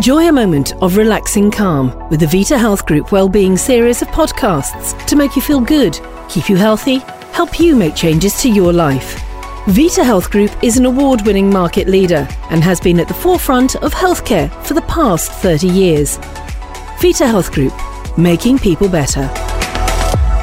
Enjoy a moment of relaxing calm with the Vita Health Group Wellbeing series of podcasts to make you feel good, keep you healthy, help you make changes to your life. Vita Health Group is an award winning market leader and has been at the forefront of healthcare for the past 30 years. Vita Health Group, making people better.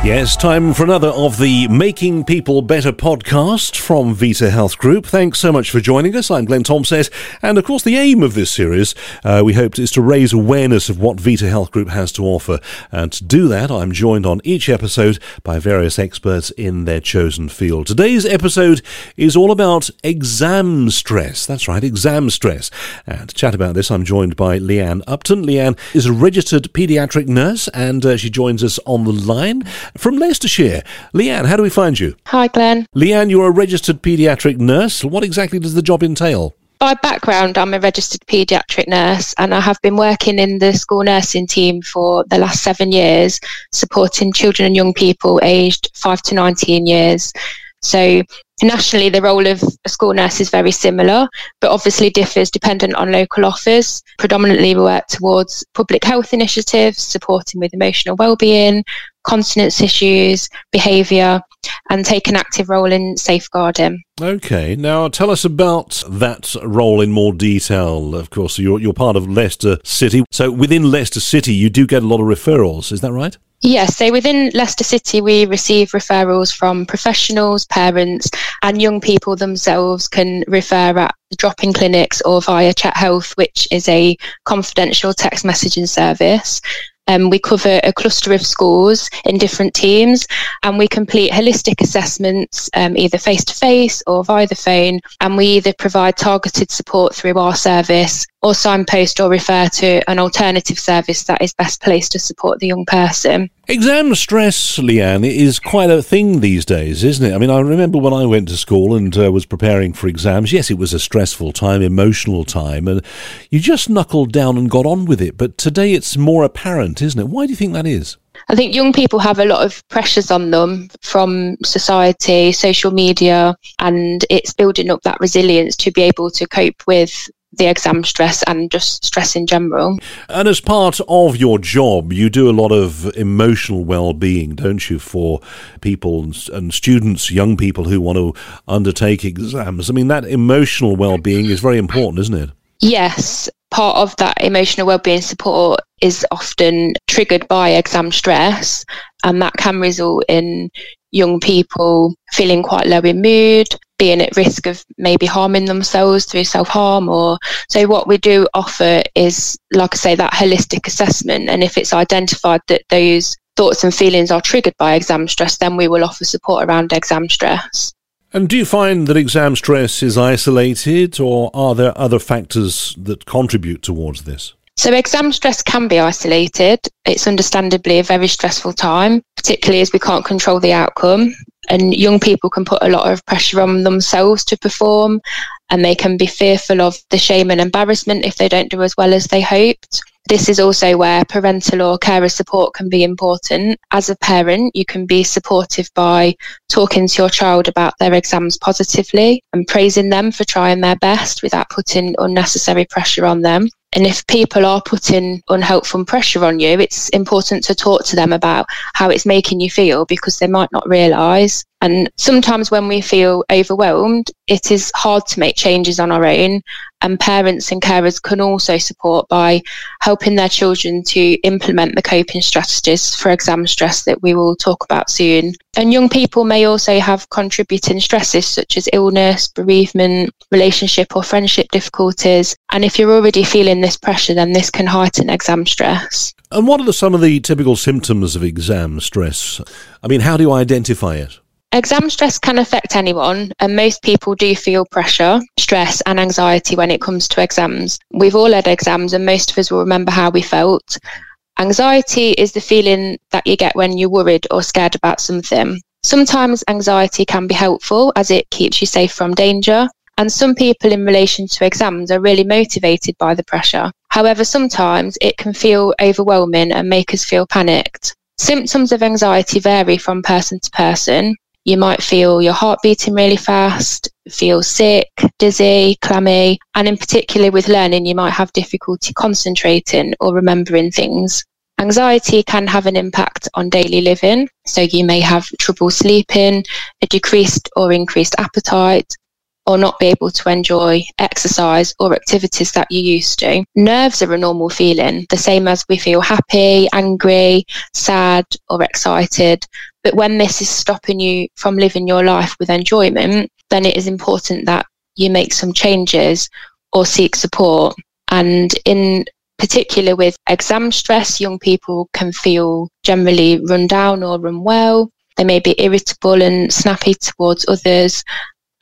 Yes, time for another of the Making People Better podcast from Vita Health Group. Thanks so much for joining us. I'm Glenn Thompson, and of course, the aim of this series, uh, we hope, is to raise awareness of what Vita Health Group has to offer. And to do that, I'm joined on each episode by various experts in their chosen field. Today's episode is all about exam stress. That's right, exam stress. And to chat about this, I'm joined by Leanne Upton. Leanne is a registered paediatric nurse, and uh, she joins us on the line from Leicestershire. Leanne, how do we find you? Hi, Glenn. Leanne, you're a registered paediatric nurse. What exactly does the job entail? By background, I'm a registered paediatric nurse and I have been working in the school nursing team for the last seven years, supporting children and young people aged 5 to 19 years. So nationally, the role of a school nurse is very similar, but obviously differs dependent on local offers. Predominantly, we work towards public health initiatives, supporting with emotional well-being, continence issues, behaviour, and take an active role in safeguarding. Okay, now tell us about that role in more detail. Of course, you're, you're part of Leicester City. So within Leicester City, you do get a lot of referrals, is that right? Yes, so within Leicester City, we receive referrals from professionals, parents, and young people themselves can refer at drop in clinics or via Chat Health, which is a confidential text messaging service. Um, we cover a cluster of schools in different teams and we complete holistic assessments um, either face to face or via the phone. And we either provide targeted support through our service or signpost or refer to an alternative service that is best placed to support the young person. Exam stress, Leanne, is quite a thing these days, isn't it? I mean, I remember when I went to school and uh, was preparing for exams. Yes, it was a stressful time, emotional time, and you just knuckled down and got on with it. But today it's more apparent, isn't it? Why do you think that is? I think young people have a lot of pressures on them from society, social media, and it's building up that resilience to be able to cope with the exam stress and just stress in general. And as part of your job, you do a lot of emotional well-being, don't you, for people and students, young people who want to undertake exams. I mean, that emotional well-being is very important, isn't it? Yes, part of that emotional well-being support is often triggered by exam stress and that can result in young people feeling quite low in mood being at risk of maybe harming themselves through self harm or so what we do offer is like I say that holistic assessment and if it's identified that those thoughts and feelings are triggered by exam stress then we will offer support around exam stress. And do you find that exam stress is isolated or are there other factors that contribute towards this? So, exam stress can be isolated. It's understandably a very stressful time, particularly as we can't control the outcome and young people can put a lot of pressure on themselves to perform and they can be fearful of the shame and embarrassment if they don't do as well as they hoped. This is also where parental or carer support can be important. As a parent, you can be supportive by talking to your child about their exams positively and praising them for trying their best without putting unnecessary pressure on them. And if people are putting unhelpful pressure on you, it's important to talk to them about how it's making you feel because they might not realise. And sometimes when we feel overwhelmed, it is hard to make changes on our own. And parents and carers can also support by helping their children to implement the coping strategies for exam stress that we will talk about soon. And young people may also have contributing stresses such as illness, bereavement, relationship or friendship difficulties. And if you're already feeling this pressure, then this can heighten exam stress. And what are the, some of the typical symptoms of exam stress? I mean, how do you identify it? Exam stress can affect anyone, and most people do feel pressure, stress, and anxiety when it comes to exams. We've all had exams, and most of us will remember how we felt. Anxiety is the feeling that you get when you're worried or scared about something. Sometimes anxiety can be helpful as it keeps you safe from danger, and some people in relation to exams are really motivated by the pressure. However, sometimes it can feel overwhelming and make us feel panicked. Symptoms of anxiety vary from person to person, You might feel your heart beating really fast, feel sick, dizzy, clammy, and in particular with learning, you might have difficulty concentrating or remembering things. Anxiety can have an impact on daily living, so you may have trouble sleeping, a decreased or increased appetite, or not be able to enjoy exercise or activities that you used to. Nerves are a normal feeling, the same as we feel happy, angry, sad, or excited. But when this is stopping you from living your life with enjoyment, then it is important that you make some changes or seek support. And in particular with exam stress, young people can feel generally run down or unwell. They may be irritable and snappy towards others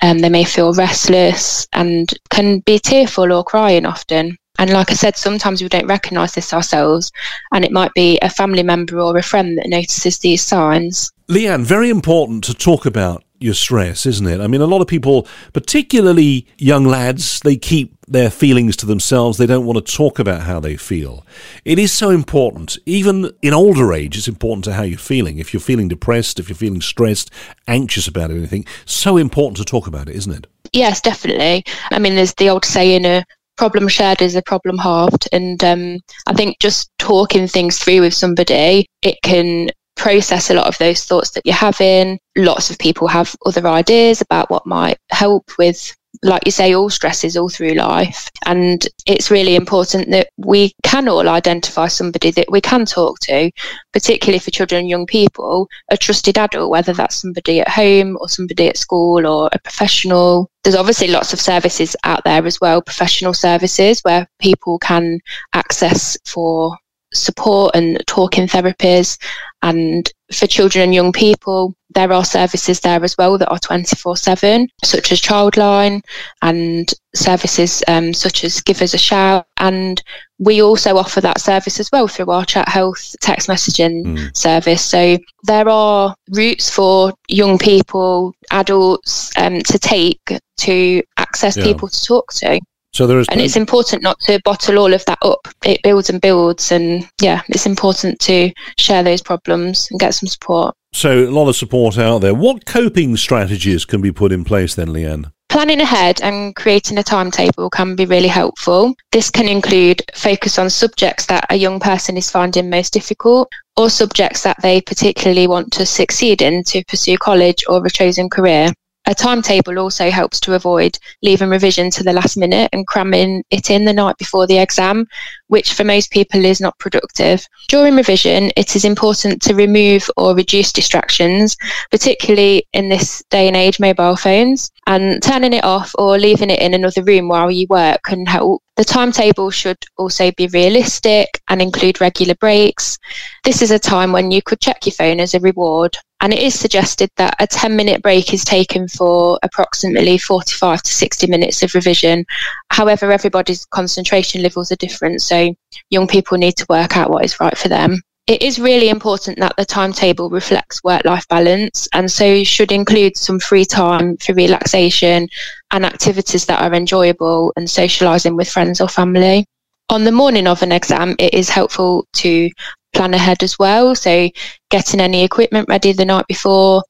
um, they may feel restless and can be tearful or crying often. And like I said, sometimes we don't recognise this ourselves, and it might be a family member or a friend that notices these signs. Leanne, very important to talk about your stress, isn't it? I mean, a lot of people, particularly young lads, they keep their feelings to themselves. They don't want to talk about how they feel. It is so important. Even in older age, it's important to how you're feeling. If you're feeling depressed, if you're feeling stressed, anxious about anything, so important to talk about it, isn't it? Yes, definitely. I mean, there's the old saying, a problem shared is a problem halved. And um, I think just talking things through with somebody, it can process a lot of those thoughts that you're having. Lots of people have other ideas about what might help with like you say, all stresses all through life. And it's really important that we can all identify somebody that we can talk to, particularly for children and young people, a trusted adult, whether that's somebody at home or somebody at school or a professional. There's obviously lots of services out there as well, professional services where people can access for support and talking therapies. And for children and young people, there are services there as well that are 24 7, such as Childline and services um, such as Give Us a Shout. And we also offer that service as well through our Chat Health text messaging mm. service. So there are routes for young people, adults um, to take to access yeah. people to talk to. So there is, and it's important not to bottle all of that up. It builds and builds, and yeah, it's important to share those problems and get some support. So a lot of support out there. What coping strategies can be put in place then, Leanne? Planning ahead and creating a timetable can be really helpful. This can include focus on subjects that a young person is finding most difficult or subjects that they particularly want to succeed in to pursue college or a chosen career. A timetable also helps to avoid leaving revision to the last minute and cramming it in the night before the exam, which for most people is not productive. During revision, it is important to remove or reduce distractions, particularly in this day and age, mobile phones, and turning it off or leaving it in another room while you work can help. The timetable should also be realistic and include regular breaks. This is a time when you could check your phone as a reward and it is suggested that a 10 minute break is taken for approximately 45 to 60 minutes of revision. However, everybody's concentration levels are different, so young people need to work out what is right for them. It is really important that the timetable reflects work life balance and so should include some free time for relaxation and activities that are enjoyable and socialising with friends or family. On the morning of an exam, it is helpful to plan ahead as well. So getting any equipment ready the night before,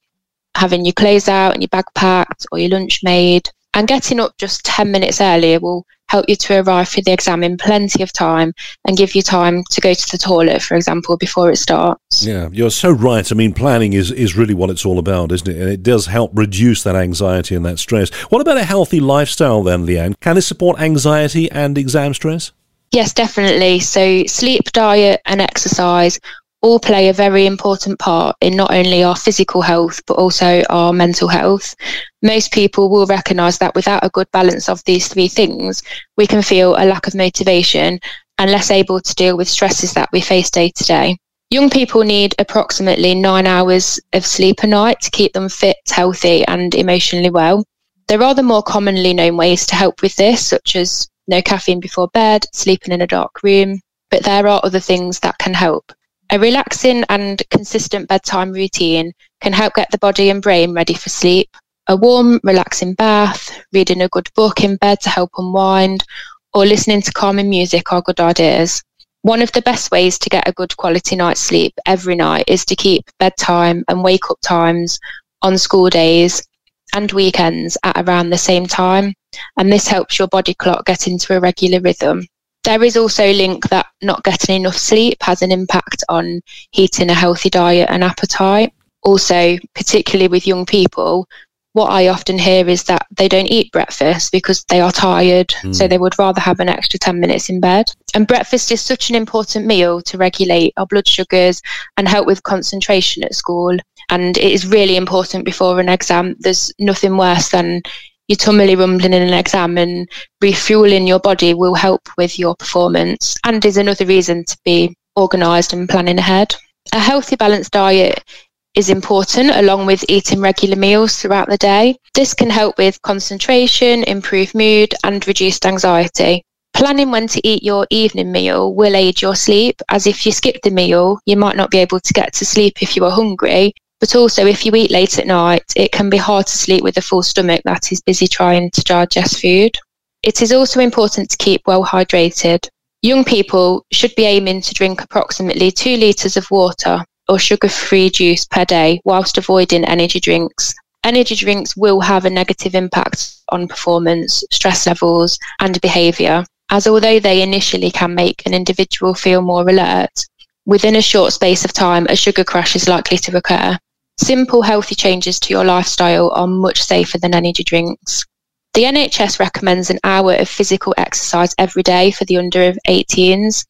having your clothes out and your bag packed or your lunch made, and getting up just 10 minutes earlier will help you to arrive for the exam in plenty of time and give you time to go to the toilet, for example, before it starts. Yeah, you're so right. I mean, planning is, is really what it's all about, isn't it? And it does help reduce that anxiety and that stress. What about a healthy lifestyle then, Leanne? Can this support anxiety and exam stress? Yes, definitely. So, sleep, diet, and exercise all play a very important part in not only our physical health, but also our mental health. Most people will recognise that without a good balance of these three things, we can feel a lack of motivation and less able to deal with stresses that we face day to day. Young people need approximately nine hours of sleep a night to keep them fit, healthy, and emotionally well. There are the more commonly known ways to help with this, such as no caffeine before bed, sleeping in a dark room, but there are other things that can help. A relaxing and consistent bedtime routine can help get the body and brain ready for sleep. A warm, relaxing bath, reading a good book in bed to help unwind, or listening to calming music are good ideas. One of the best ways to get a good quality night's sleep every night is to keep bedtime and wake up times on school days and weekends at around the same time. And this helps your body clock get into a regular rhythm. There is also a link that not getting enough sleep has an impact on eating a healthy diet and appetite. Also, particularly with young people, what I often hear is that they don't eat breakfast because they are tired, mm. so hmm. they would rather have an extra 10 minutes in bed. And breakfast is such an important meal to regulate our blood sugars and help with concentration at school. And it is really important before an exam. There's nothing worse than your tummy rumbling in an exam and refueling your body will help with your performance and is another reason to be organised and planning ahead. A healthy, balanced diet is important along with eating regular meals throughout the day. This can help with concentration, improve mood, and reduced anxiety. Planning when to eat your evening meal will aid your sleep, as if you skip the meal, you might not be able to get to sleep if you are hungry. But also, if you eat late at night, it can be hard to sleep with a full stomach that is busy trying to digest food. It is also important to keep well hydrated. Young people should be aiming to drink approximately two litres of water or sugar free juice per day whilst avoiding energy drinks. Energy drinks will have a negative impact on performance, stress levels, and behaviour, as although they initially can make an individual feel more alert, within a short space of time, a sugar crash is likely to occur. Simple, healthy changes to your lifestyle are much safer than energy drinks. The NHS recommends an hour of physical exercise every day for the under 18s,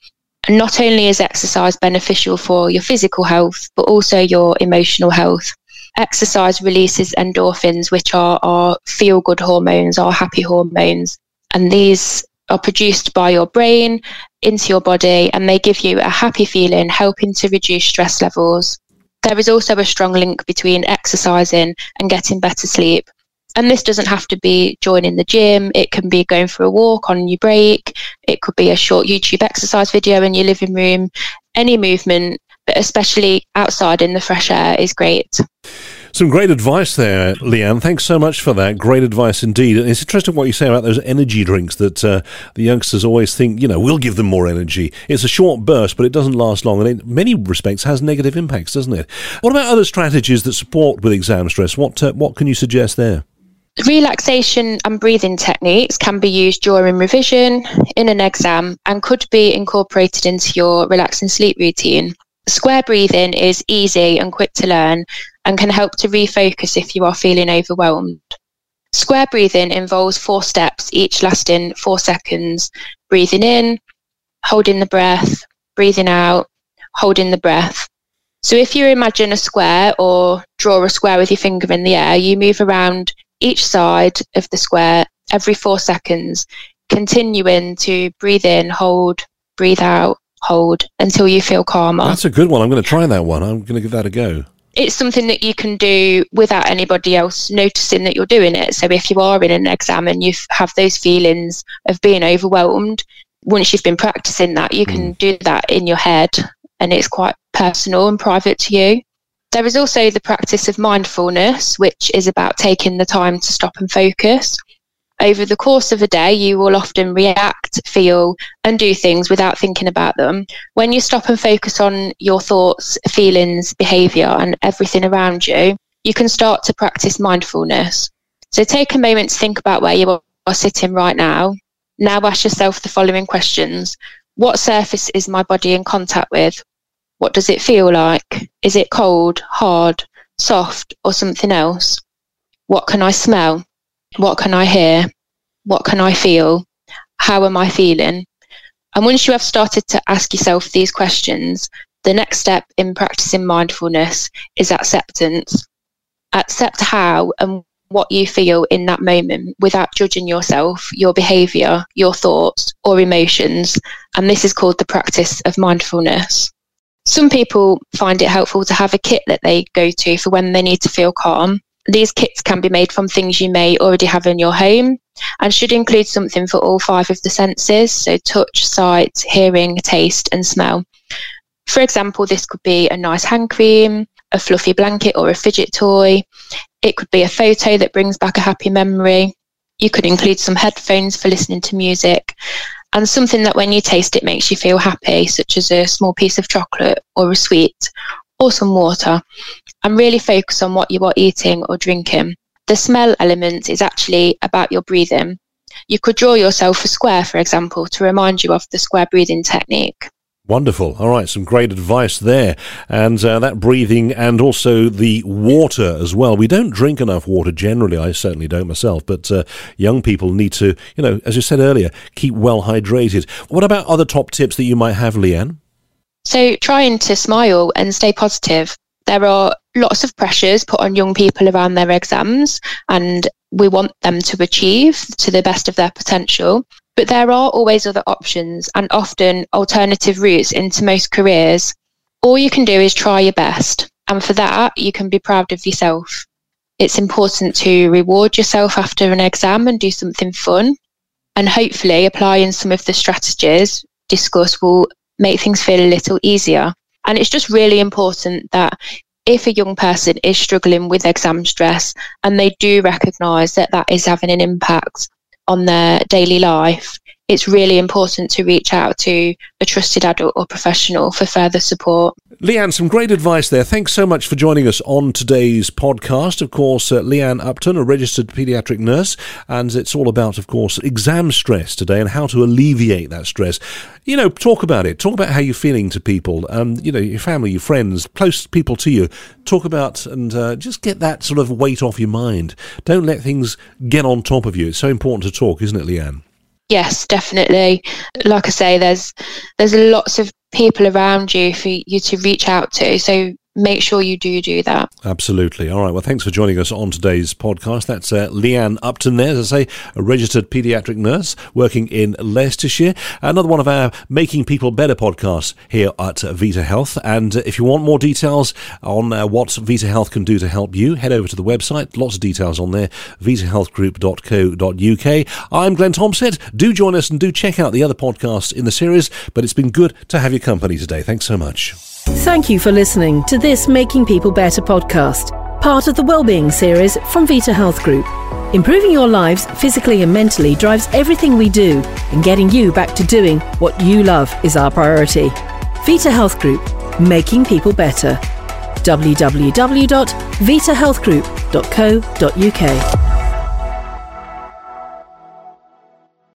and not only is exercise beneficial for your physical health, but also your emotional health. Exercise releases endorphins, which are our feel good hormones, our happy hormones. And these are produced by your brain into your body and they give you a happy feeling, helping to reduce stress levels. There is also a strong link between exercising and getting better sleep. And this doesn't have to be joining the gym. It can be going for a walk on your break. It could be a short YouTube exercise video in your living room. Any movement, but especially outside in the fresh air, is great. Some great advice there, Leanne. Thanks so much for that. Great advice indeed. And it's interesting what you say about those energy drinks that uh, the youngsters always think, you know, we'll give them more energy. It's a short burst, but it doesn't last long. And in many respects has negative impacts, doesn't it? What about other strategies that support with exam stress? What, uh, what can you suggest there? Relaxation and breathing techniques can be used during revision, in an exam, and could be incorporated into your relaxing sleep routine. Square breathing is easy and quick to learn and can help to refocus if you are feeling overwhelmed. Square breathing involves four steps, each lasting four seconds. Breathing in, holding the breath, breathing out, holding the breath. So if you imagine a square or draw a square with your finger in the air, you move around each side of the square every four seconds, continuing to breathe in, hold, breathe out, hold until you feel calmer. That's a good one. I'm going to try that one. I'm going to give that a go. It's something that you can do without anybody else noticing that you're doing it. So if you are in an exam and you have those feelings of being overwhelmed, once you've been practicing that, you can mm. do that in your head and it's quite personal and private to you. There is also the practice of mindfulness, which is about taking the time to stop and focus. Over the course of a day, you will often react, feel, and do things without thinking about them. When you stop and focus on your thoughts, feelings, behavior, and everything around you, you can start to practice mindfulness. So take a moment to think about where you are sitting right now. Now ask yourself the following questions What surface is my body in contact with? What does it feel like? Is it cold, hard, soft, or something else? What can I smell? What can I hear? What can I feel? How am I feeling? And once you have started to ask yourself these questions, the next step in practicing mindfulness is acceptance. Accept how and what you feel in that moment without judging yourself, your behavior, your thoughts, or emotions. And this is called the practice of mindfulness. Some people find it helpful to have a kit that they go to for when they need to feel calm. These kits can be made from things you may already have in your home and should include something for all five of the senses so touch, sight, hearing, taste, and smell. For example, this could be a nice hand cream, a fluffy blanket, or a fidget toy. It could be a photo that brings back a happy memory. You could include some headphones for listening to music and something that when you taste it makes you feel happy, such as a small piece of chocolate or a sweet or some water. And really focus on what you are eating or drinking. The smell element is actually about your breathing. You could draw yourself a square, for example, to remind you of the square breathing technique. Wonderful. All right, some great advice there. And uh, that breathing and also the water as well. We don't drink enough water generally. I certainly don't myself, but uh, young people need to, you know, as you said earlier, keep well hydrated. What about other top tips that you might have, Leanne? So, trying to smile and stay positive. There are lots of pressures put on young people around their exams, and we want them to achieve to the best of their potential. But there are always other options and often alternative routes into most careers. All you can do is try your best. And for that, you can be proud of yourself. It's important to reward yourself after an exam and do something fun. And hopefully, applying some of the strategies discussed will make things feel a little easier. And it's just really important that if a young person is struggling with exam stress and they do recognise that that is having an impact on their daily life, it's really important to reach out to a trusted adult or professional for further support. Leanne, some great advice there. Thanks so much for joining us on today's podcast. Of course, uh, Leanne Upton, a registered paediatric nurse, and it's all about, of course, exam stress today and how to alleviate that stress. You know, talk about it. Talk about how you're feeling to people, um, you know, your family, your friends, close people to you. Talk about and uh, just get that sort of weight off your mind. Don't let things get on top of you. It's so important to talk, isn't it, Leanne? Yes, definitely. Like I say, there's there's lots of people around you for you to reach out to. So make sure you do do that. Absolutely. All right. Well, thanks for joining us on today's podcast. That's uh, Leanne Upton there, as I say, a registered paediatric nurse working in Leicestershire. Another one of our Making People Better podcasts here at Vita Health. And uh, if you want more details on uh, what Vita Health can do to help you, head over to the website. Lots of details on there, vitahealthgroup.co.uk. I'm Glenn Thompson. Do join us and do check out the other podcasts in the series. But it's been good to have your company today. Thanks so much. Thank you for listening to this Making People Better podcast, part of the Wellbeing series from Vita Health Group. Improving your lives physically and mentally drives everything we do, and getting you back to doing what you love is our priority. Vita Health Group, making people better. www.vitahealthgroup.co.uk